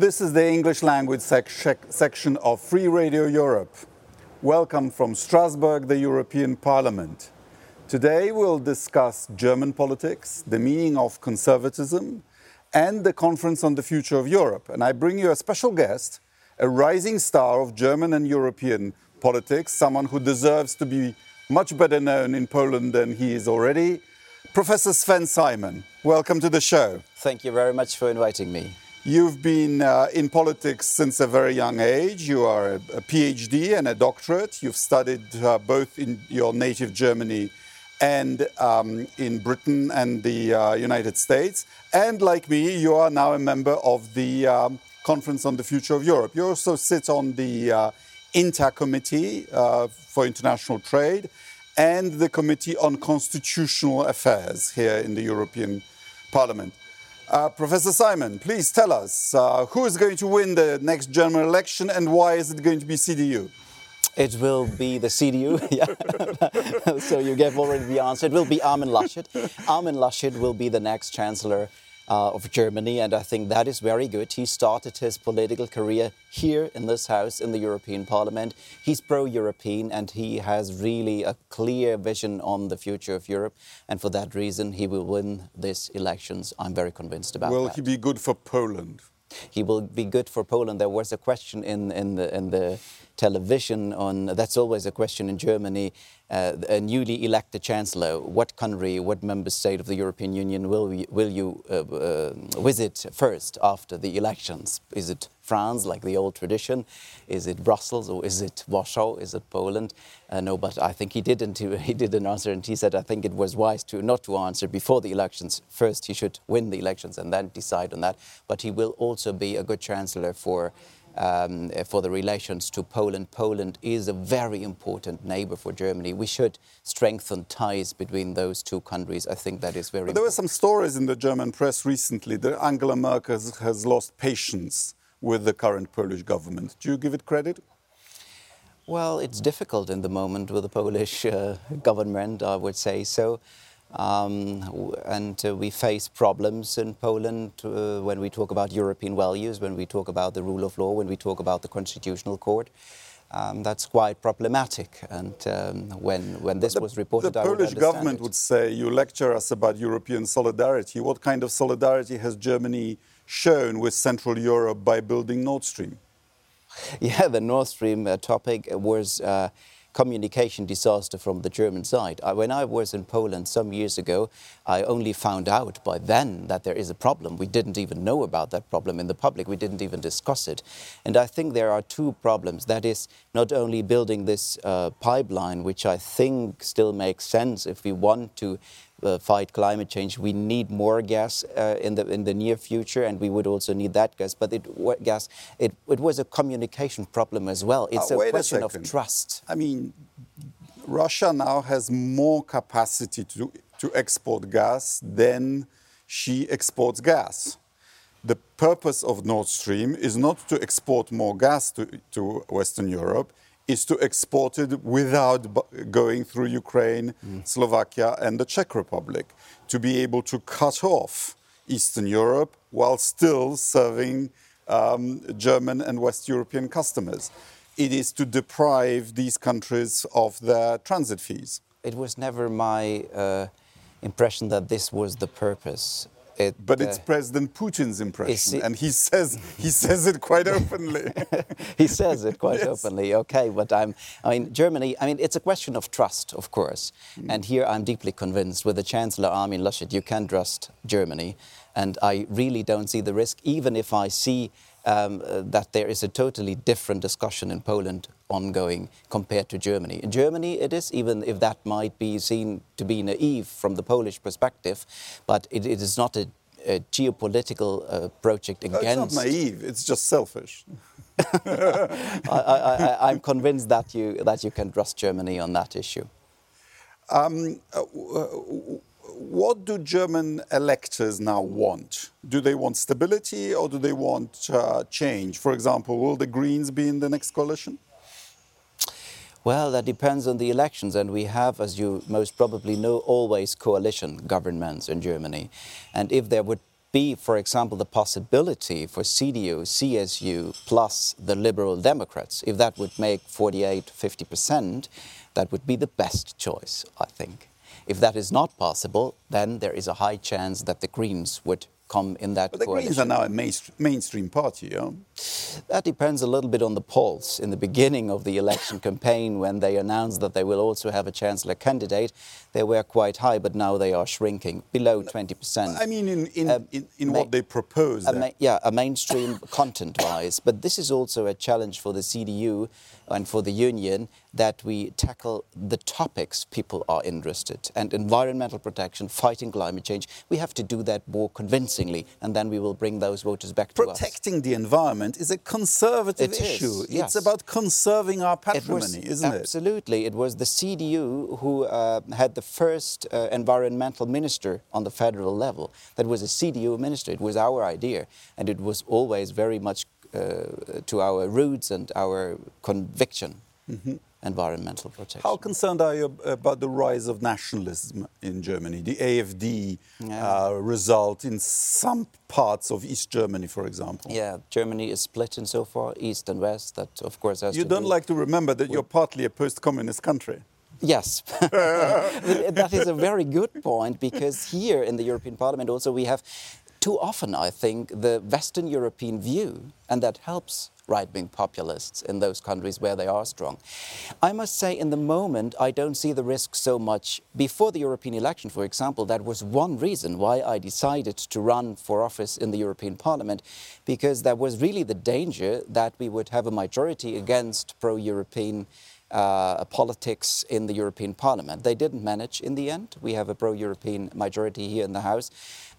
This is the English language sec section of Free Radio Europe. Welcome from Strasbourg, the European Parliament. Today we'll discuss German politics, the meaning of conservatism, and the Conference on the Future of Europe. And I bring you a special guest, a rising star of German and European politics, someone who deserves to be much better known in Poland than he is already. Professor Sven Simon, welcome to the show. Thank you very much for inviting me. You've been uh, in politics since a very young age. You are a, PhD and a doctorate. You've studied uh, both in your native Germany and um, in Britain and the uh, United States. And like me, you are now a member of the um, Conference on the Future of Europe. You also sit on the uh, INTA Committee uh, for International Trade and the Committee on Constitutional Affairs here in the European Parliament. Uh, Professor Simon, please tell us uh, who is going to win the next German election and why is it going to be CDU? It will be the CDU, so you gave already the answer. It will be Armin Laschet. Armin Laschet will be the next Chancellor uh, of Germany, and I think that is very good. He started his political career here in this house in the European Parliament. He's pro European and he has really a clear vision on the future of Europe, and for that reason, he will win these elections. I'm very convinced about will that. he be good for Poland? He will be good for Poland. There was a question in, in, the, in the television on that's always a question in Germany. Uh, a newly elected chancellor, what country, what member state of the European Union will, we, will you uh, uh, visit first after the elections? Is it France, like the old tradition? Is it Brussels or is it Warsaw? Is it Poland? Uh, no, but I think he didn't. He didn't answer, and he said I think it was wise to not to answer before the elections. First, he should win the elections and then decide on that. But he will also be a good chancellor for um, for the relations to Poland. Poland is a very important neighbor for Germany. We should strengthen ties between those two countries. I think that is very but There were some stories in the German press recently that Angela Merkel has lost patience with the current Polish government. Do you give it credit? Well, it's difficult in the moment with the Polish uh, government, I would say so. Um, and uh, we face problems in Poland uh, when we talk about European values, when we talk about the rule of law, when we talk about the constitutional court. Um, that's quite problematic. And um, when, when this the, was reported, the I Polish government it. would say, "You lecture us about European solidarity. What kind of solidarity has Germany shown with Central Europe by building Nord Stream?" Yeah, the Nord Stream uh, topic was. Uh, communication disaster from the German side. I, when I was in Poland some years ago, I only found out by then that there is a problem. We didn't even know about that problem in the public. We didn't even discuss it. And I think there are two problems. That is not only building this uh, pipeline, which I think still makes sense if we want to uh, fight climate change, we need more gas uh, in the in the near future, and we would also need that gas. But it gas it, it was a communication problem as well. It's uh, a question a of trust. I mean, Russia now has more capacity to to export gas than she exports gas. The purpose of Nord Stream is not to export more gas to, to Western Europe is to export it without going through Ukraine, mm. Slovakia, and the Czech Republic, to be able to cut off Eastern Europe while still serving um, German and West European customers. It is to deprive these countries of their transit fees. It was never my uh, impression that this was the purpose it, but it's uh, President Putin's impression, and he says he says it quite openly. he says it quite yes. openly. Okay, but I'm. I mean, Germany. I mean, it's a question of trust, of course. Mm. And here, I'm deeply convinced with the Chancellor Armin Laschet, you can trust Germany, and I really don't see the risk, even if I see. Um, uh, that there is a totally different discussion in Poland ongoing compared to Germany. In Germany, it is, even if that might be seen to be naive from the Polish perspective, but it, it is not a, a geopolitical uh, project against. it's not naive, it's just selfish. I, am convinced that you, that you can trust Germany on that issue. Um, uh, what do German electors now want? Do they want stability or do they want uh, change? For example, will the Greens be in the next coalition? Well, that depends on the elections, and we have, as you most probably know, always coalition governments in Germany. And if there would be, for example, the possibility for CDU, CSU plus the Liberal Democrats, if that would make 48, 50%, that would be the best choice, I think. If that is not possible, then there is a high chance that the Greens would come in that but the coalition. Greens are now a mainstream, mainstream party, yeah? That depends a little bit on the polls. In the beginning of the election campaign, when they announced that they will also have a chancellor candidate, they were quite high, but now they are shrinking below 20%. I mean, in, in, Um, in, in what they propose. a yeah, a mainstream content-wise. But this is also a challenge for the CDU and for the union that we tackle the topics people are interested in and environmental protection, fighting climate change. We have to do that more convincingly, and then we will bring those voters back to us. Protecting the environment is a conservative It is, issue. yes. It's about conserving our patrimony, isn't it? Absolutely. It was the CDU who uh, had the first uh, environmental minister on the federal level. That was a CDU minister. It was our idea. And it was always very much uh, to our roots and our conviction, environmental protection. How concerned are you about the rise of nationalism in Germany? The AFD uh, result in some parts of East Germany, for example. yeah, Germany is split in so far, east and west. That, of course, has You don't do- like to remember that you're partly a post communist country. Yes, that is a very good point because here in the European Parliament also we have too often, I think, the Western European view, and that helps right wing populists in those countries where they are strong. I must say, in the moment, I don't see the risk so much. Before the European election, for example, that was one reason why I decided to run for office in the European Parliament, because there was really the danger that we would have a majority against pro European uh, politics in the European Parliament. They didn't manage in the end. We have a pro European majority here in the House.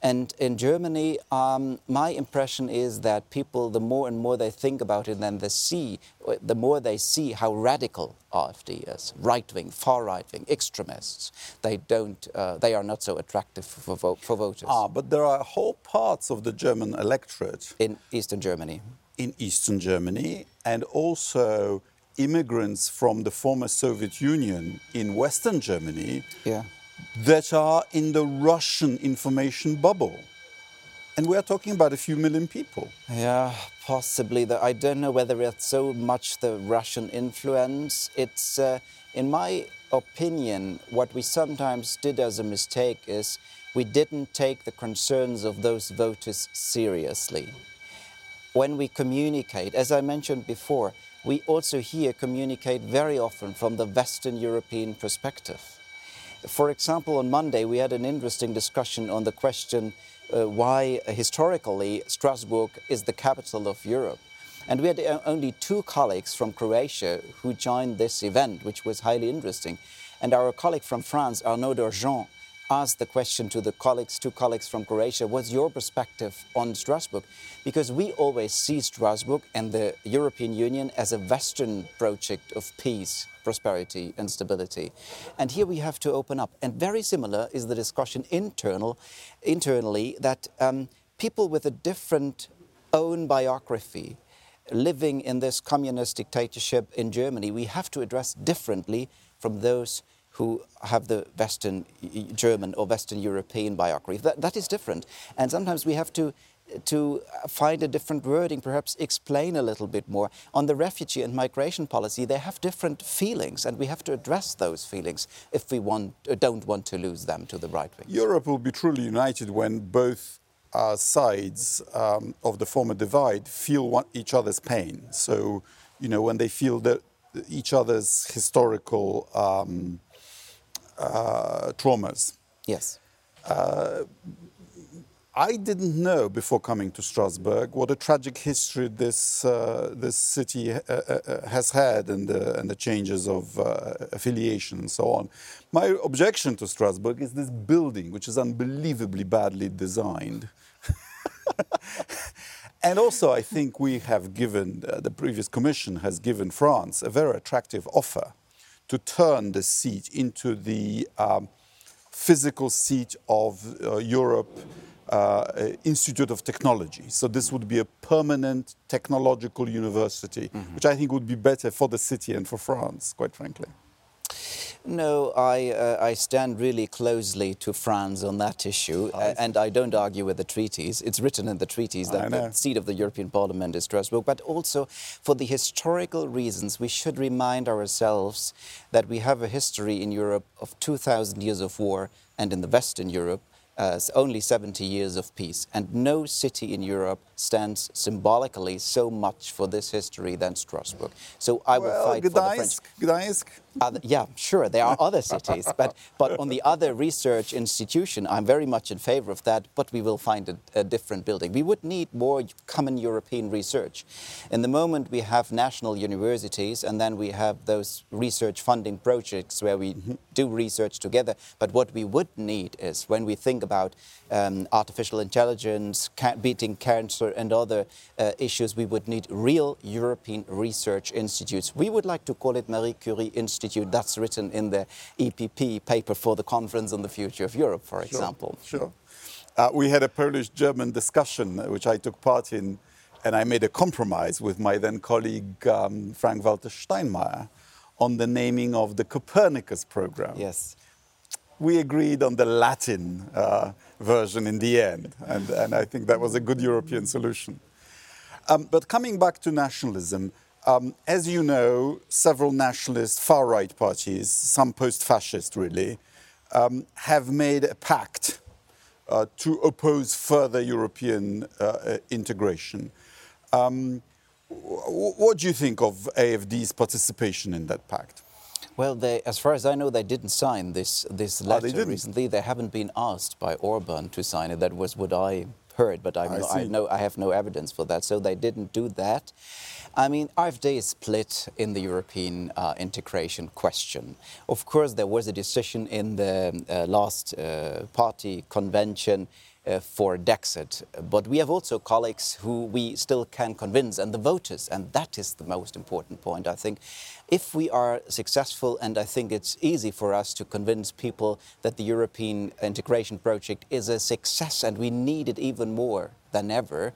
And in Germany, um, my impression is that people, the more and more they think about it, then they see, the more they see how radical AfD is, right wing, far right wing, extremists. They don't, uh, they are not so attractive for, vo- for voters Ah, but there are whole parts of the German electorate in Eastern Germany. in Eastern Germany and also immigrants from the former Soviet Union in Western Germany Yeah. that are in the Russian information bubble. And we are talking about a few million people. Yeah, possibly. The, I don't know whether it's so much the Russian influence. It's, uh, in my opinion, what we sometimes did as a mistake is we didn't take the concerns of those voters seriously. When we communicate, as I mentioned before, we also here communicate very often from the Western European perspective. For example, on Monday we had an interesting discussion on the question uh, why uh, historically Strasbourg is the capital of Europe. And we had uh, only two colleagues from Croatia who joined this event, which was highly interesting. And our colleague from France, Arnaud Danjean, asked the question to the colleagues, two colleagues from Croatia, what's your perspective on Strasbourg? Because we always see Strasbourg and the European Union as a Western project of peace, prosperity, and stability. And here we have to open up. And very similar is the discussion internal, internally that um, people with a different own biography, living in this communist dictatorship in Germany, we have to address differently from those who have the Western German or Western European biography. That, that is different. And sometimes we have to, to find a different wording, perhaps explain a little bit more. On the refugee and migration policy, they have different feelings, and we have to address those feelings if we want, uh, don't want to lose them to the right wing. Europe will be truly united when both uh, sides um, of the former divide feel one, each other's pain. So, you know, when they feel that each other's historical um, uh, traumas. Yes. I didn't know before coming to Strasbourg what a tragic history this uh, this city uh, uh, has had and the, and the changes of uh, affiliation and so on. My objection to Strasbourg is this building, which is unbelievably badly designed. and also, I think we have given, uh, the previous commission has given France a very attractive offer to turn the seat into the um, physical seat of uh, Europe uh, Institute of Technology. So this would be a permanent technological university, which I think would be better for the city and for France, quite frankly. No, I, uh, I stand really closely to France on that issue, uh, and I don't argue with the treaties. It's written in the treaties that the seat of the European Parliament is Strasbourg, but also for the historical reasons, we should remind ourselves that we have a history in Europe of 2,000 years of war, and in the Western Europe, uh, only 70 years of peace. And no city in Europe stands symbolically so much for this history than Strasbourg. So I will fight Gdańsk, for the French. Gdańsk. Other, yeah, sure, there are other cities, but, but on the other research institution, I'm very much in favor of that, but we will find a, a, different building. We would need more common European research. In the moment, we have national universities, and then we have those research funding projects where we mm -hmm. do research together. But what we would need is when we think about um, artificial intelligence, ca beating cancer, and other uh, issues, we would need real European research institutes. We would like to call it Marie Curie Institute Institute. That's written in the EPP paper for the Conference on the Future of Europe, for example. Sure. sure. Uh, we had a Polish-German discussion, uh, which I took part in, and I made a compromise with my then colleague um, Frank-Walter Steinmeier on the naming of the Copernicus program. Yes. We agreed on the Latin uh, version in the end, and, and, I think that was a good European solution. Um, but coming back to nationalism, um, as you know, several nationalist far-right parties, some post-fascist really, um, have made a pact uh, to oppose further European uh, uh integration. Um, what do you think of AFD's participation in that pact? Well, they, as far as I know, they didn't sign this, this letter oh, they recently. They haven't been asked by Orban to sign it. That was what I heard, but I, I, I, know, I have no evidence for that. So they didn't do that. I mean, AfD is split in the European uh, integration question. Of course, there was a decision in the uh, last uh, party convention uh, for Dexit. But we have also colleagues who we still can convince, and the voters, and that is the most important point, I think. If we are successful, and I think it's easy for us to convince people that the European integration project is a success and we need it even more than ever,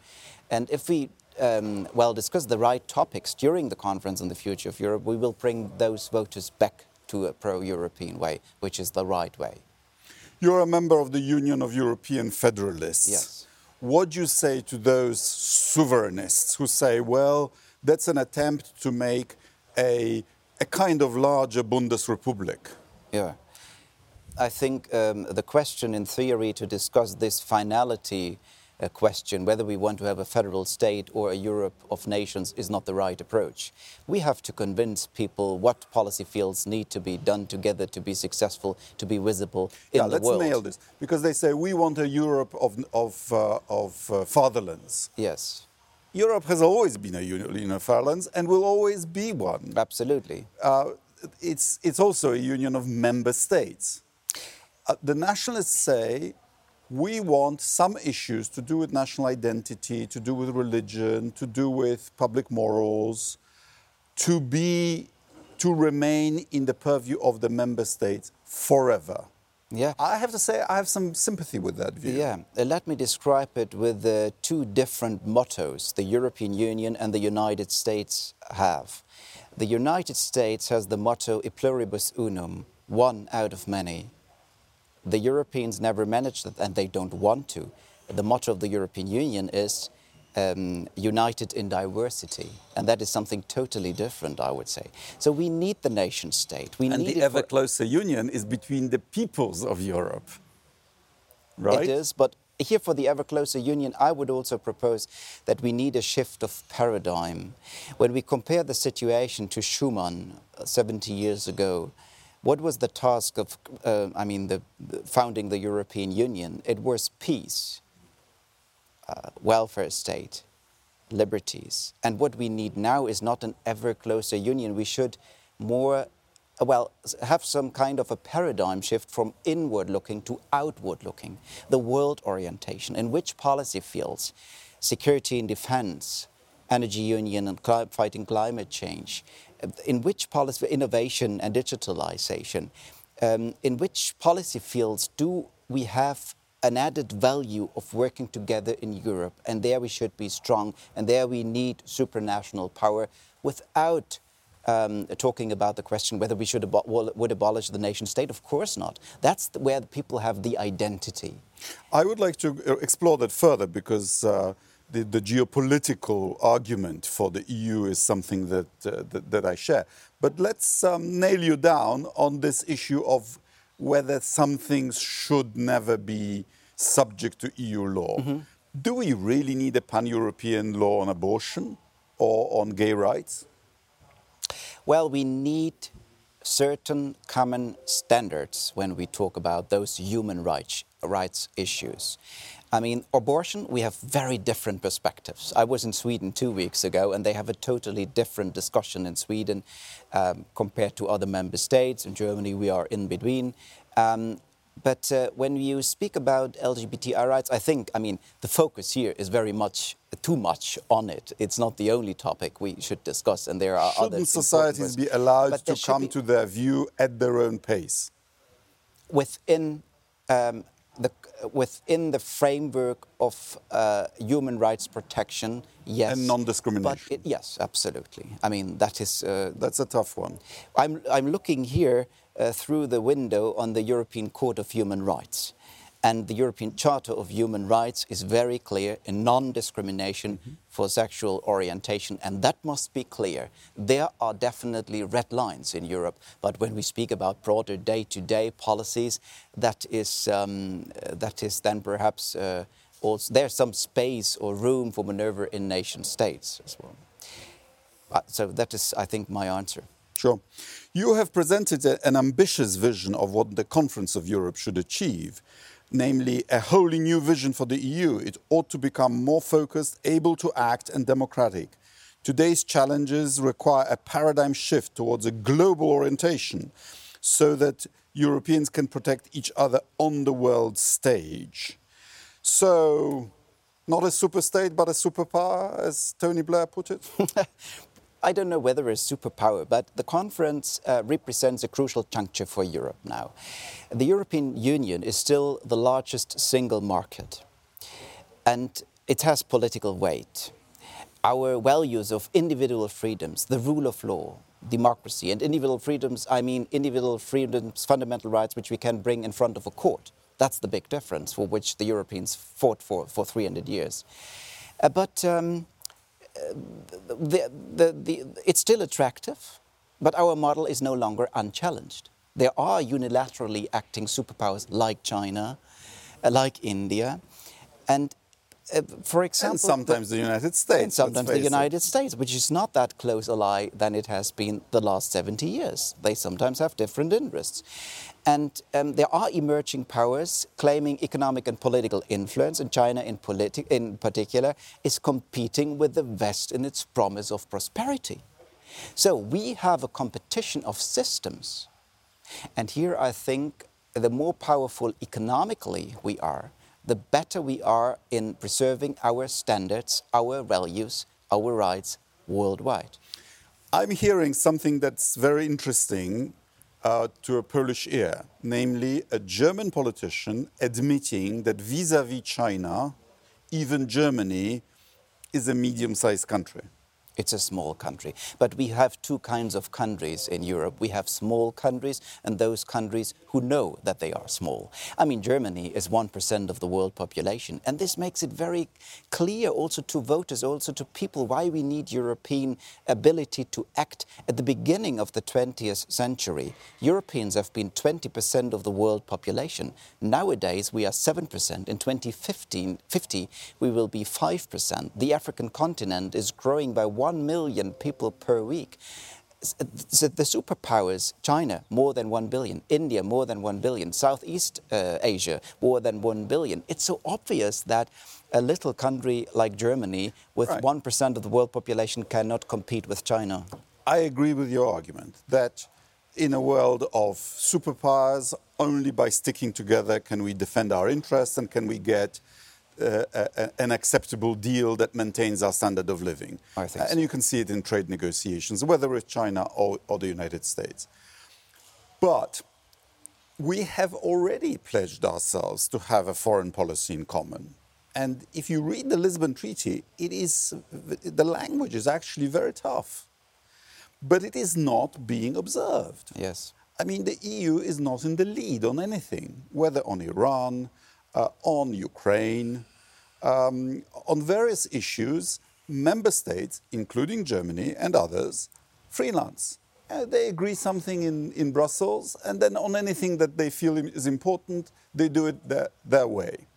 and if we um, well, discuss the right topics during the conference on the future of Europe, we will bring those voters back to a pro-European way, which is the right way. You're a member of the Union of European Federalists. Yes. What do you say to those sovereignists who say, well, that's an attempt to make a, a kind of larger Bundesrepublik? Yeah. I think um, the question in theory to discuss this finality uh, question whether we want to have a federal state or a Europe of nations is not the right approach. We have to convince people what policy fields need to be done together to be successful, to be visible in yeah, the world. let's nail this because they say we want a Europe of, of, uh, of uh, fatherlands. Yes. Europe has always been a union of fatherlands and will always be one. Absolutely. Uh, it's, it's also a union of member states. Uh, the nationalists say we want some issues to do with national identity, to do with religion, to do with public morals, to be, to remain in the purview of the member states forever. Yeah. I have to say, I have some sympathy with that view. Yeah. Uh, let me describe it with uh, two different mottos the European Union and the United States have. The United States has the motto E pluribus unum, one out of many. The Europeans never managed that, and they don't want to. The motto of the European Union is um, united in diversity, and that is something totally different, I would say. So we need the nation state. We and need the ever closer union is between the peoples of Europe, right? It is, but here for the ever closer union, I would also propose that we need a shift of paradigm. When we compare the situation to Schuman uh, 70 years ago, what was the task of, uh, I mean, the founding the European Union? It was peace, uh, welfare state, liberties. And what we need now is not an ever closer union. We should more, well, have some kind of a paradigm shift from inward looking to outward looking. The world orientation, in which policy fields, security and defense, energy union and fighting climate change, in which policy, innovation and digitalization, um, in which policy fields do we have an added value of working together in Europe? And there we should be strong, and there we need supranational power without um, talking about the question whether we should abo- would abolish the nation state. Of course not. That's where the people have the identity. I would like to uh, explore that further because uh, the, the, geopolitical argument for the EU is something that, uh, that, that, I share. But let's um, nail you down on this issue of whether some things should never be subject to EU law. Mm -hmm. Do we really need a pan European law on abortion or on gay rights? Well, we need certain common standards when we talk about those human rights, rights issues. I mean, abortion, we have very different perspectives. I was in Sweden two weeks ago, and they have a totally different discussion in Sweden um, compared to other member states. In Germany, we are in between. Um, but uh, when you speak about LGBTI rights, I think, I mean, the focus here is very much, too much on it. It's not the only topic we should discuss, and there are Shouldn't other. societies be allowed to come be, to their view at their own pace? Within um, within the framework of uh, human rights protection, yes. And non-discrimination. yes, absolutely. I mean, that is. Uh, That's a tough one. I'm, I'm looking here uh, through the window on the European Court of Human Rights. And the European Charter of Human Rights is very clear in non discrimination mm -hmm. for sexual orientation, and that must be clear. There are definitely red lines in Europe, but when we speak about broader day to day policies, that is, um, that is then perhaps uh, also, there's some space or room for maneuver in nation states as well. Uh, so that is, I think, my answer. Sure. You have presented a, an ambitious vision of what the Conference of Europe should achieve, namely a wholly new vision for the EU. It ought to become more focused, able to act, and democratic. Today's challenges require a paradigm shift towards a global orientation so that Europeans can protect each other on the world stage. So, not a super state, but a superpower, as Tony Blair put it? I don't know whether it's superpower, but the conference uh, represents a crucial juncture for Europe now. The European Union is still the largest single market, and it has political weight. Our values of individual freedoms, the rule of law, democracy, and individual freedoms, I mean individual freedoms, fundamental rights, which we can bring in front of a court. That's the big difference for which the Europeans fought for for 300 years. Uh, but um, the, the, the, it's still attractive, but our model is no longer unchallenged. There are unilaterally acting superpowers like China, uh, like India, and uh, for example, and sometimes the, the United States. And sometimes the United it. States, which is not that close ally than it has been the last 70 years. They sometimes have different interests. And um, there are emerging powers claiming economic and political influence, and China in, politi- in particular is competing with the West in its promise of prosperity. So we have a competition of systems. And here I think the more powerful economically we are, the better we are in preserving our standards, our values, our rights worldwide. I'm hearing something that's very interesting uh, to a Polish ear, namely a German politician admitting that vis a vis China, even Germany is a medium sized country. It's a small country. But we have two kinds of countries in Europe. We have small countries and those countries who know that they are small. I mean, Germany is 1% of the world population. And this makes it very clear also to voters, also to people, why we need European ability to act. At the beginning of the 20th century, Europeans have been 20% of the world population. Nowadays, we are 7%. In 2015, 50, we will be 5%. The African continent is growing by 1 million people per week. So the superpowers, China, more than 1 billion, India, more than 1 billion, Southeast uh, Asia, more than 1 billion. It's so obvious that a little country like Germany, with right. 1% of the world population, cannot compete with China. I agree with your argument that in a world of superpowers, only by sticking together can we defend our interests and can we get uh, a, an acceptable deal that maintains our standard of living. I think and you can see it in trade negotiations, whether it's China or, or the United States. But we have already pledged ourselves to have a foreign policy in common. And if you read the Lisbon Treaty, it is, the language is actually very tough. but it is not being observed. Yes. I mean, the EU is not in the lead on anything, whether on Iran, uh, on Ukraine, um, on various issues. Member states, including Germany and others, freelance. Uh, they agree something in, in Brussels, and then on anything that they feel is important, they do it their, their way.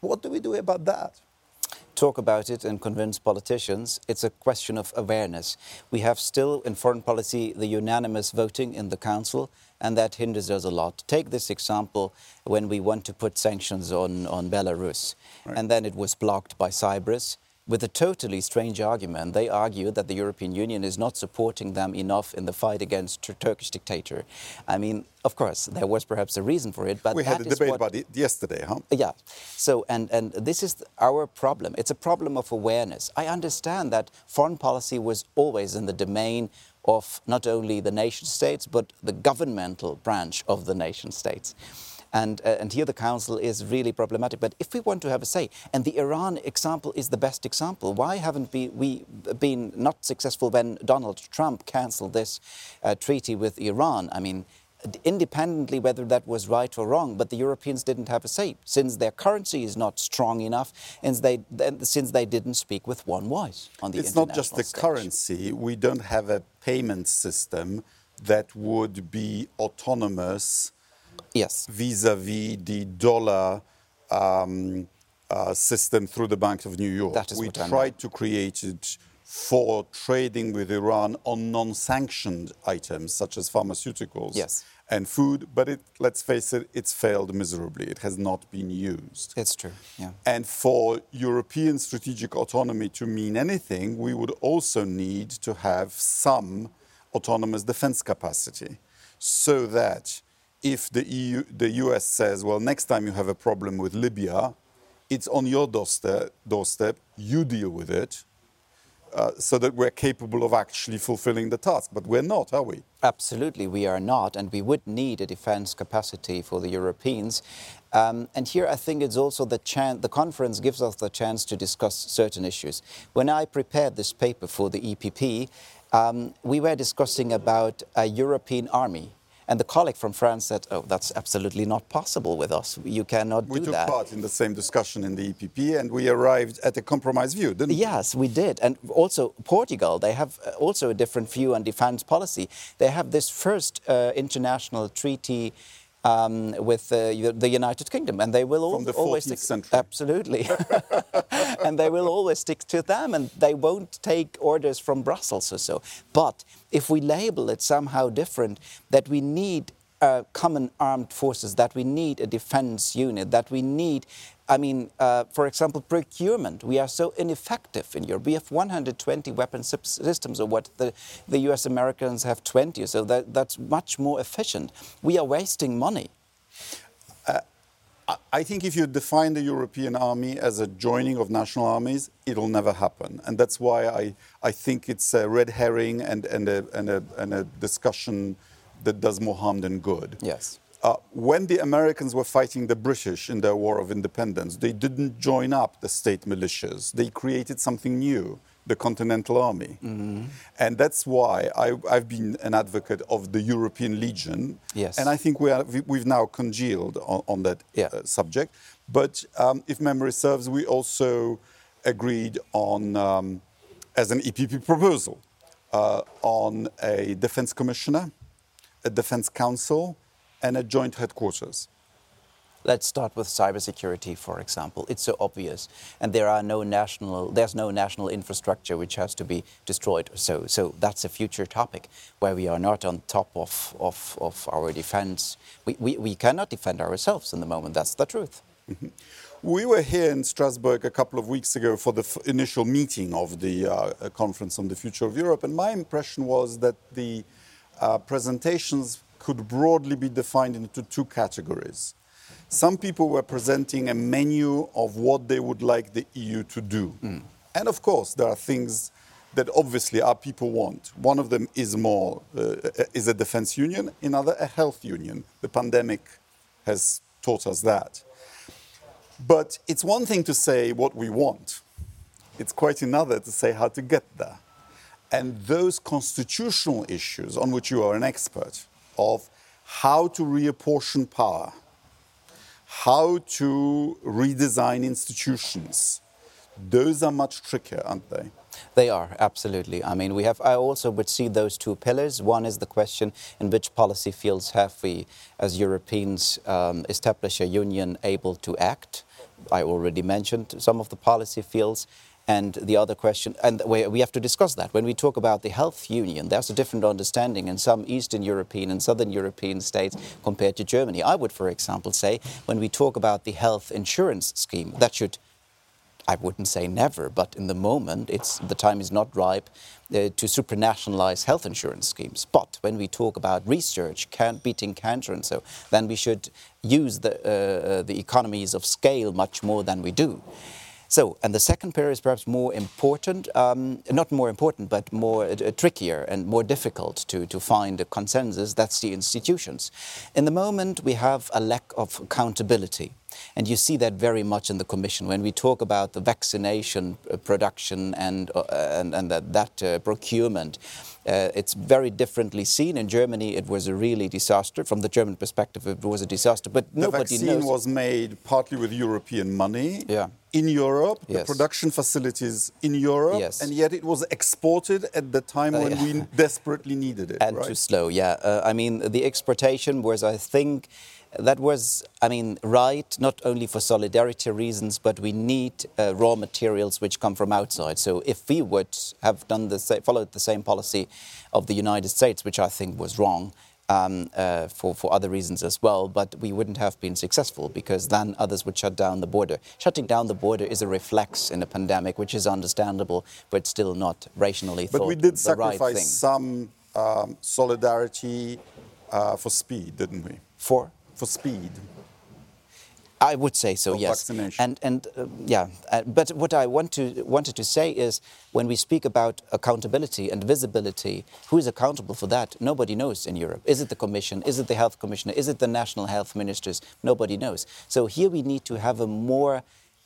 What do we do about that? Talk about it and convince politicians. It's a question of awareness. We have still in foreign policy the unanimous voting in the Council, and that hinders us a lot. Take this example when we want to put sanctions on, on Belarus, right. and then it was blocked by Cyprus with a totally strange argument. They argue that the European Union is not supporting them enough in the fight against the Turkish dictator. I mean, of course, there was perhaps a reason for it, but we had a debate what, about it yesterday, huh? Yeah. So, and and this is our problem. It's a problem of awareness. I understand that foreign policy was always in the domain of not only the nation states but the governmental branch of the nation states. And, uh, and here the Council is really problematic. But if we want to have a say, and the Iran example is the best example, why haven't we, we been not successful when Donald Trump cancelled this uh, treaty with Iran? I mean, independently whether that was right or wrong, but the Europeans didn't have a say since their currency is not strong enough and they, since they didn't speak with one voice on the It's not just the stage. currency, we don't have a payment system that would be autonomous Yes. Vis-à-vis the dollar um, uh, system through the Bank of New York. That is we tried to create it for trading with Iran on non-sanctioned items such as pharmaceuticals yes. and food, but it, let's face it, it's failed miserably. It has not been used. It's true. Yeah. And for European strategic autonomy to mean anything, we would also need to have some autonomous defense capacity so that if the, EU, the US says, well, next time you have a problem with Libya, it's on your doorstep, doorstep you deal with it, uh, so that we're capable of actually fulfilling the task. But we're not, are we? Absolutely, we are not, and we would need a defense capacity for the Europeans. Um, and here I think it's also the chance, the conference gives us the chance to discuss certain issues. When I prepared this paper for the EPP, um, we were discussing about a European army and the colleague from France said, oh, that's absolutely not possible with us. You cannot we do that. We took part in the same discussion in the EPP and we arrived at a compromise view, didn't we? Yes, we did. And also Portugal, they have uh, also a different view on defense policy. They have this first uh, international treaty um, with uh, the United Kingdom, and they will the always stick, century. absolutely, and they will always stick to them, and they won't take orders from Brussels or so. But if we label it somehow different, that we need uh, common armed forces, that we need a defense unit, that we need, I mean, uh, for example, procurement. We are so ineffective in Europe. We have 120 weapon systems, or what the, the US Americans have 20, so that, that's much more efficient. We are wasting money. Uh, I think if you define the European army as a joining of national armies, it'll never happen. And that's why I, I think it's a red herring and, and, a, and, a, and a discussion that does more harm than good. Yes. Uh, when the Americans were fighting the British in their War of Independence, they didn't join up the state militias. They created something new, the Continental Army. Mm-hmm. And that's why I, have been an advocate of the European Legion. Yes. And I think we are, we've now congealed on, on that yeah. uh, subject. But um, if memory serves, we also agreed on, um, as an EPP proposal, uh, on a defense commissioner a defense council, and a joint headquarters. Let's start with cybersecurity, for example. It's so obvious, and there are no national. There's no national infrastructure which has to be destroyed. So, so that's a future topic where we are not on top of, of, of our defense. We, we, we cannot defend ourselves in the moment. That's the truth. Mm-hmm. We were here in Strasbourg a couple of weeks ago for the initial meeting of the uh, conference on the future of Europe, and my impression was that the uh, presentations could broadly be defined into two categories. Some people were presenting a menu of what they would like the EU to do. Mm. And of course, there are things that obviously our people want. One of them is more uh, is a defense union, another a health union. The pandemic has taught us that. But it's one thing to say what we want. It's quite another to say how to get there. And those constitutional issues on which you are an expert of how to reapportion power, how to redesign institutions, those are much trickier, aren't they? They are, absolutely. I mean, we have, I also would see those two pillars. One is the question in which policy fields have we, as Europeans, um, established a union able to act? I already mentioned some of the policy fields. And the other question, and we have to discuss that. When we talk about the health union, there's a different understanding in some Eastern European and Southern European states compared to Germany. I would, for example, say when we talk about the health insurance scheme, that should I wouldn't say never, but in the moment, it's, the time is not ripe uh, to supranationalize health insurance schemes. But when we talk about research, can, beating cancer and so, then we should use the, uh, uh, the economies of scale much more than we do. So, and the second pillar is perhaps more important, um, not more important, but more uh, trickier and more difficult to, to find a consensus. That's the institutions. In the moment, we have a lack of accountability. And you see that very much in the Commission when we talk about the vaccination uh, production and, uh, and, and that, that uh, procurement. Uh, it's very differently seen. In Germany, it was a really disaster. From the German perspective, it was a disaster. But nobody knows. the vaccine knows. was made partly with European money. Yeah. In Europe, Yes. the production facilities in Europe, Yes. and yet it was exported at the time when yeah. we desperately needed it. and right? too slow. Yeah, uh, I mean the exportation was, I think, that was, I mean, right not only for solidarity reasons, but we need uh, raw materials which come from outside. So if we would have done the sa- followed the same policy of the United States, which I think was wrong. Um, uh, for, for other reasons as well, but we wouldn't have been successful because then others would shut down the border. Shutting down the border is a reflex in a pandemic, which is understandable, but still not rationally But thought But we did right sacrifice thing. some um, solidarity uh, for speed, didn't we? For For speed. I would say so, yes. And and uh, yeah, uh, but what I want to wanted to say is when we speak about accountability and visibility, who is accountable for that? Nobody knows in Europe. Is it the Commission? Is it the Health Commissioner? Is it the national health ministers? Nobody knows. So here we need to have a more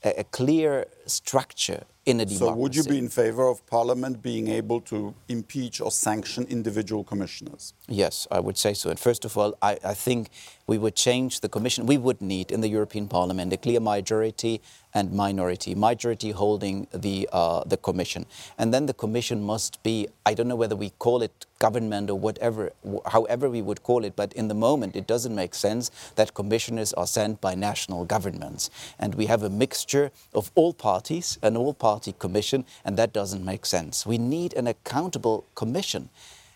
a, clear structure in a democracy. So would you be in favor of Parliament being able to impeach or sanction individual commissioners? Yes, I would say so. And first of all, I, I think we would change the Commission. We would need in the European Parliament a clear majority and minority. Majority holding the uh, the Commission, and then the Commission must be. I don't know whether we call it government or whatever, wh- however we would call it. But in the moment, it doesn't make sense that commissioners are sent by national governments, and we have a mixture of all parties, an all-party commission, and that doesn't make sense. We need an accountable commission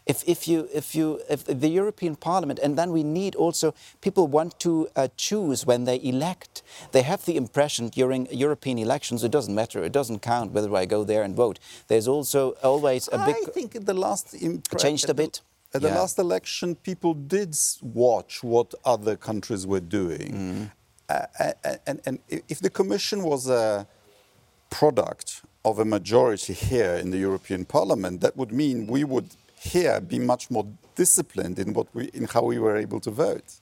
if, if you if you if the European Parliament and then we need also people want to uh, choose when they elect. They have the impression during European elections it doesn't matter. It doesn't count whether I go there and vote. There's also always a big I think the last changed a bit. At the Yeah. last election, people did watch what other countries were doing, Mm-hmm. uh, and, and if the Commission was a product of a majority here in the European Parliament, that would mean we would here be much more disciplined in what we in how we were able to vote.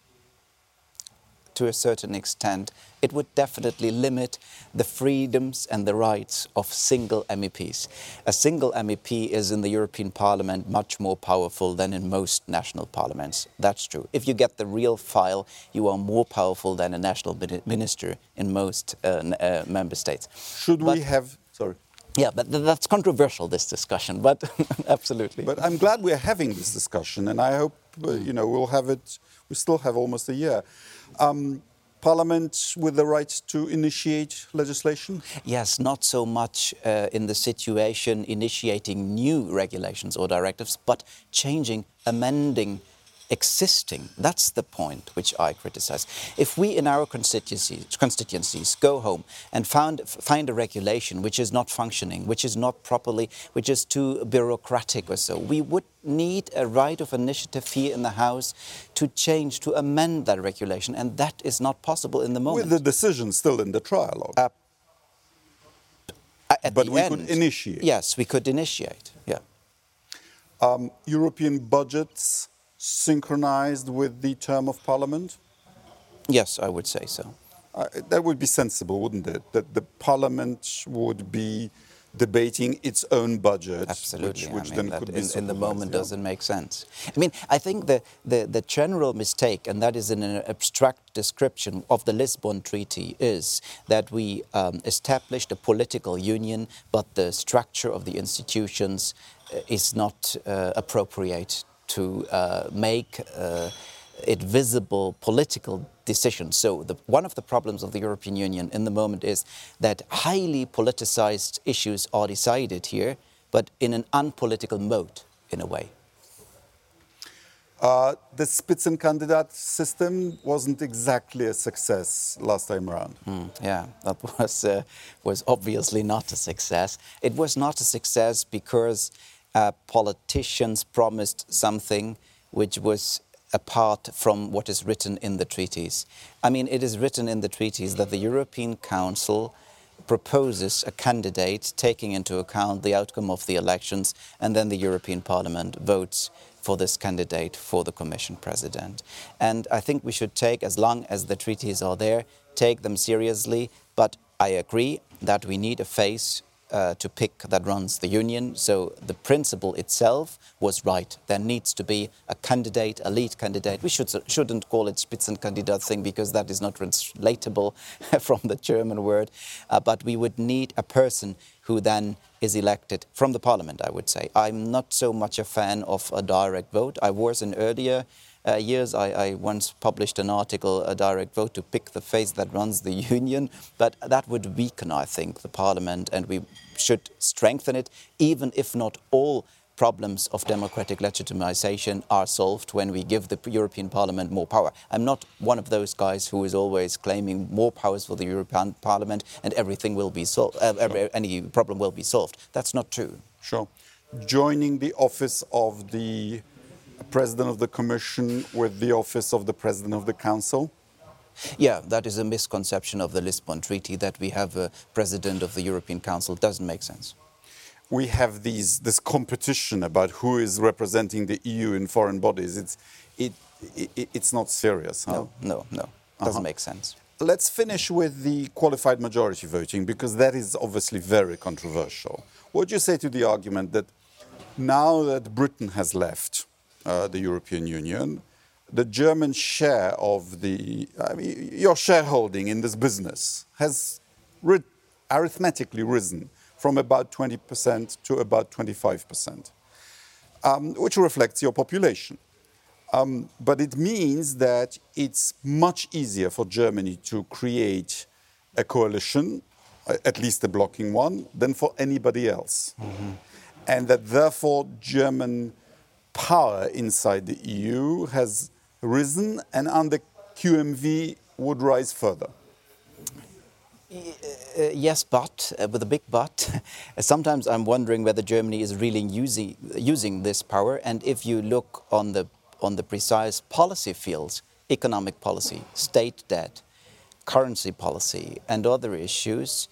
to a certain extent, it would definitely limit the freedoms and the rights of single MEPs. A single MEP is in the European Parliament much more powerful than in most national parliaments. That's true. If you get the real file, you are more powerful than a national minister in most uh, uh, member states. Should we have? Sorry. Yeah, but th- that's controversial, this discussion, but absolutely. But I'm glad we're having this discussion, and I hope uh, you know we'll have it. We still have almost a year. Um, Parliament with the right to initiate legislation. Yes, not so much uh, in the situation initiating new regulations or directives, but changing, amending existing. That's the point which I criticize. If we in our constituencies, constituencies go home and found, find a regulation which is not functioning, which is not properly, which is too bureaucratic or so, we would need a right of initiative here in the House to change, to amend that regulation, and that is not possible in the moment. With the decision still in the trialogue. Uh, But we could initiate. Yes, we could initiate. Yeah. um, European budgets synchronized with the term of Parliament. Yes, I would say so. Uh, that would be sensible, wouldn't it? That the Parliament would be debating its own budget, Absolutely. which, which I mean, then that could in, be in the moment yeah. doesn't make sense. I mean, I think the, the, the general mistake, and that is in an abstract description of the Lisbon Treaty, is that we um, established a political union, but the structure of the institutions uh, is not uh, appropriate to uh, make uh, it visible political decisions. So the, one of the problems of the European Union in the moment is that highly politicized issues are decided here, but in an unpolitical mode, in a way. Uh, the Spitzenkandidat system wasn't exactly a success last time around. Mm, yeah, that was uh, was obviously not a success. It was not a success because uh, politicians promised something which was apart from what is written in the treaties. I mean, it is written in the treaties that the European Council proposes a candidate taking into account the outcome of the elections, and then the European Parliament votes for this candidate for the Commission President. And I think we should take, as long as the treaties are there, take them seriously. But I agree that we need a face uh, to pick that runs the union. So the principle itself was right. There needs to be a candidate, a lead candidate. We should, shouldn't call it Spitzenkandidat thing because that is not translatable from the German word. Uh, but we would need a person who then is elected from the parliament, I would say. I'm not so much a fan of a direct vote. I was in earlier uh, years. I, I, once published an article, a direct vote to pick the face that runs the union, but that would weaken, I think, the parliament, and we should strengthen it, even if not all problems of democratic legitimization are solved when we give the European Parliament more power. I'm not one of those guys who is always claiming more powers for the European Parliament and everything will be solved, uh, every, any problem will be solved. That's not true. Sure. Joining the office of the President of the Commission with the office of the President of the Council? Yeah, that is a misconception of the Lisbon Treaty that we have a President of the European Council. Doesn't make sense we have these, this competition about who is representing the EU in foreign bodies. It's, it, it, it's not serious. Huh? No, no, no. Doesn't uh -huh. make sense. Let's finish with the qualified majority voting because that is obviously very controversial. What do you say to the argument that now that Britain has left the European Union, the German share of the, I mean, your shareholding in this business has arithmetically risen from about 20% to about 25%, um, which reflects your population. Um, but it means that it's much easier for Germany to create a coalition, at least a blocking one, than for anybody else. Mm-hmm. And that therefore German power inside the EU has risen and under QMV would rise further. Uh, yes, but uh, with a big but. Sometimes I'm wondering whether Germany is really using using this power. And if you look on the on the precise policy fields, economic policy, state debt, currency policy, and other issues,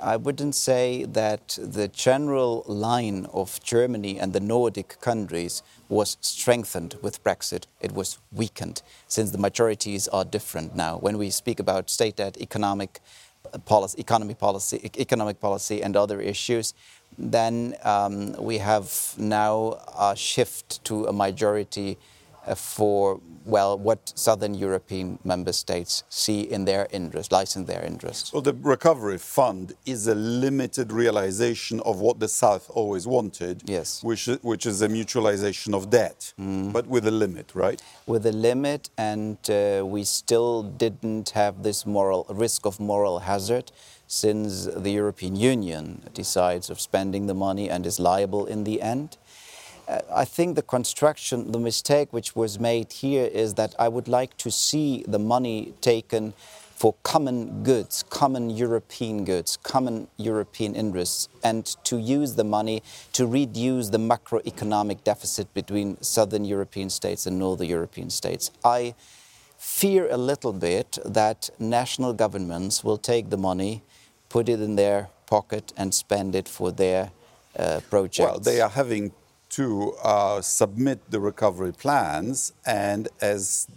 I wouldn't say that the general line of Germany and the Nordic countries was strengthened with Brexit. It was weakened since the majorities are different now. When we speak about state debt, economic policy, economy policy, economic policy, and other issues, then um, we have now a shift to a majority uh, for well what southern European member states see in their interest, lies in their interest. Well, the recovery fund is a limited realization of what the South always wanted. Yes. Which, which is a mutualization of debt, mm. but with a limit, right? With a limit, and uh, we still didn't have this moral risk of moral hazard since the European Union decides of spending the money and is liable in the end. I think the construction, the mistake which was made here is that I would like to see the money taken for common goods, common European goods, common European interests, and to use the money to reduce the macroeconomic deficit between southern European states and northern European states. I fear a little bit that national governments will take the money, put it in their pocket, and spend it for their uh, projects. Well, they are having to uh, submit the recovery plans. And as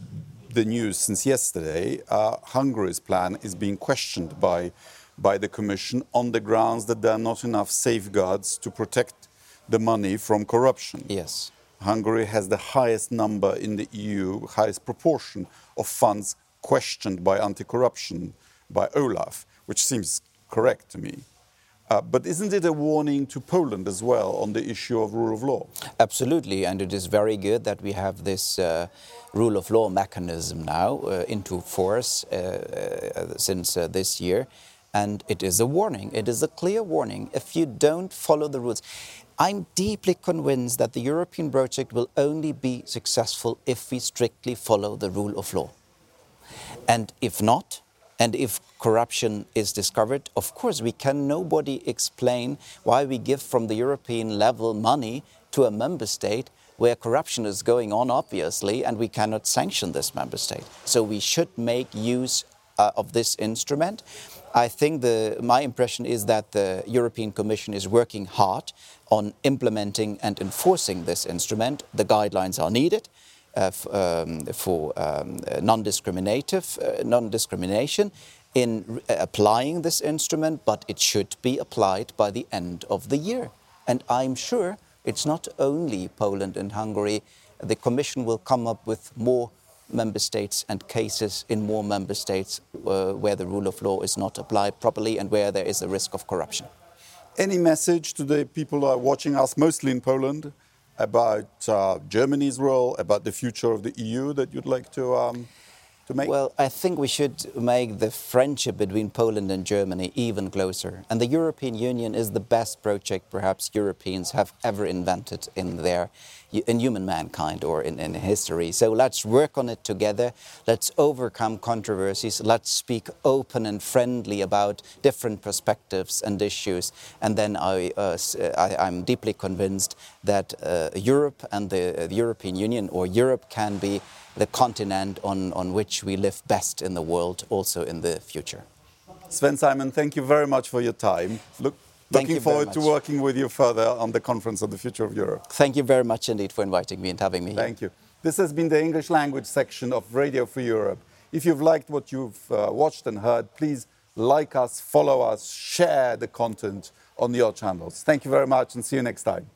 the news since yesterday, uh, Hungary's plan is being questioned by by the Commission on the grounds that there are not enough safeguards to protect the money from corruption. Yes. Hungary has the highest number in the EU, highest proportion of funds questioned by anti corruption by Olaf, which seems correct to me. Uh, but isn't it a warning to Poland as well on the issue of rule of law? Absolutely, and it is very good that we have this uh, rule of law mechanism now uh, into force uh, uh, since uh, this year. And it is a warning, it is a clear warning. If you don't follow the rules, I'm deeply convinced that the European project will only be successful if we strictly follow the rule of law. And if not, and if corruption is discovered, of course, we can nobody explain why we give from the European level money to a member state where corruption is going on, obviously, and we cannot sanction this member state. So we should make use uh, of this instrument. I think the, my impression is that the European Commission is working hard on implementing and enforcing this instrument. The guidelines are needed. Uh, um, for um, non-discriminative, uh, non-discrimination in uh, applying this instrument, but it should be applied by the end of the year. And I'm sure it's not only Poland and Hungary. The Commission will come up with more member states and cases in more member states uh, where the rule of law is not applied properly and where there is a risk of corruption. Any message to the people who are watching us, mostly in Poland, about uh, Germany's role, about the future of the EU that you'd like to, um, to make? Well, I think we should make the friendship between Poland and Germany even closer. And the European Union is the best project perhaps Europeans have ever invented in their in human mankind or in, in history. So let's work on it together. Let's overcome controversies. Let's speak open and friendly about different perspectives and issues. And then I, uh, I, am deeply convinced that uh, Europe and the, the European Union or Europe can be the continent on, on which we live best in the world also in the future. Sven Simon, thank you very much for your time. Look, Looking forward to working with you further on the Conference on the Future of Europe. Thank you very much indeed for inviting me and having me. Thank you. This has been the English language section of Radio Free Europe. If you've liked what you've uh, watched and heard, please like us, follow us, share the content on your channels. Thank you very much and see you next time.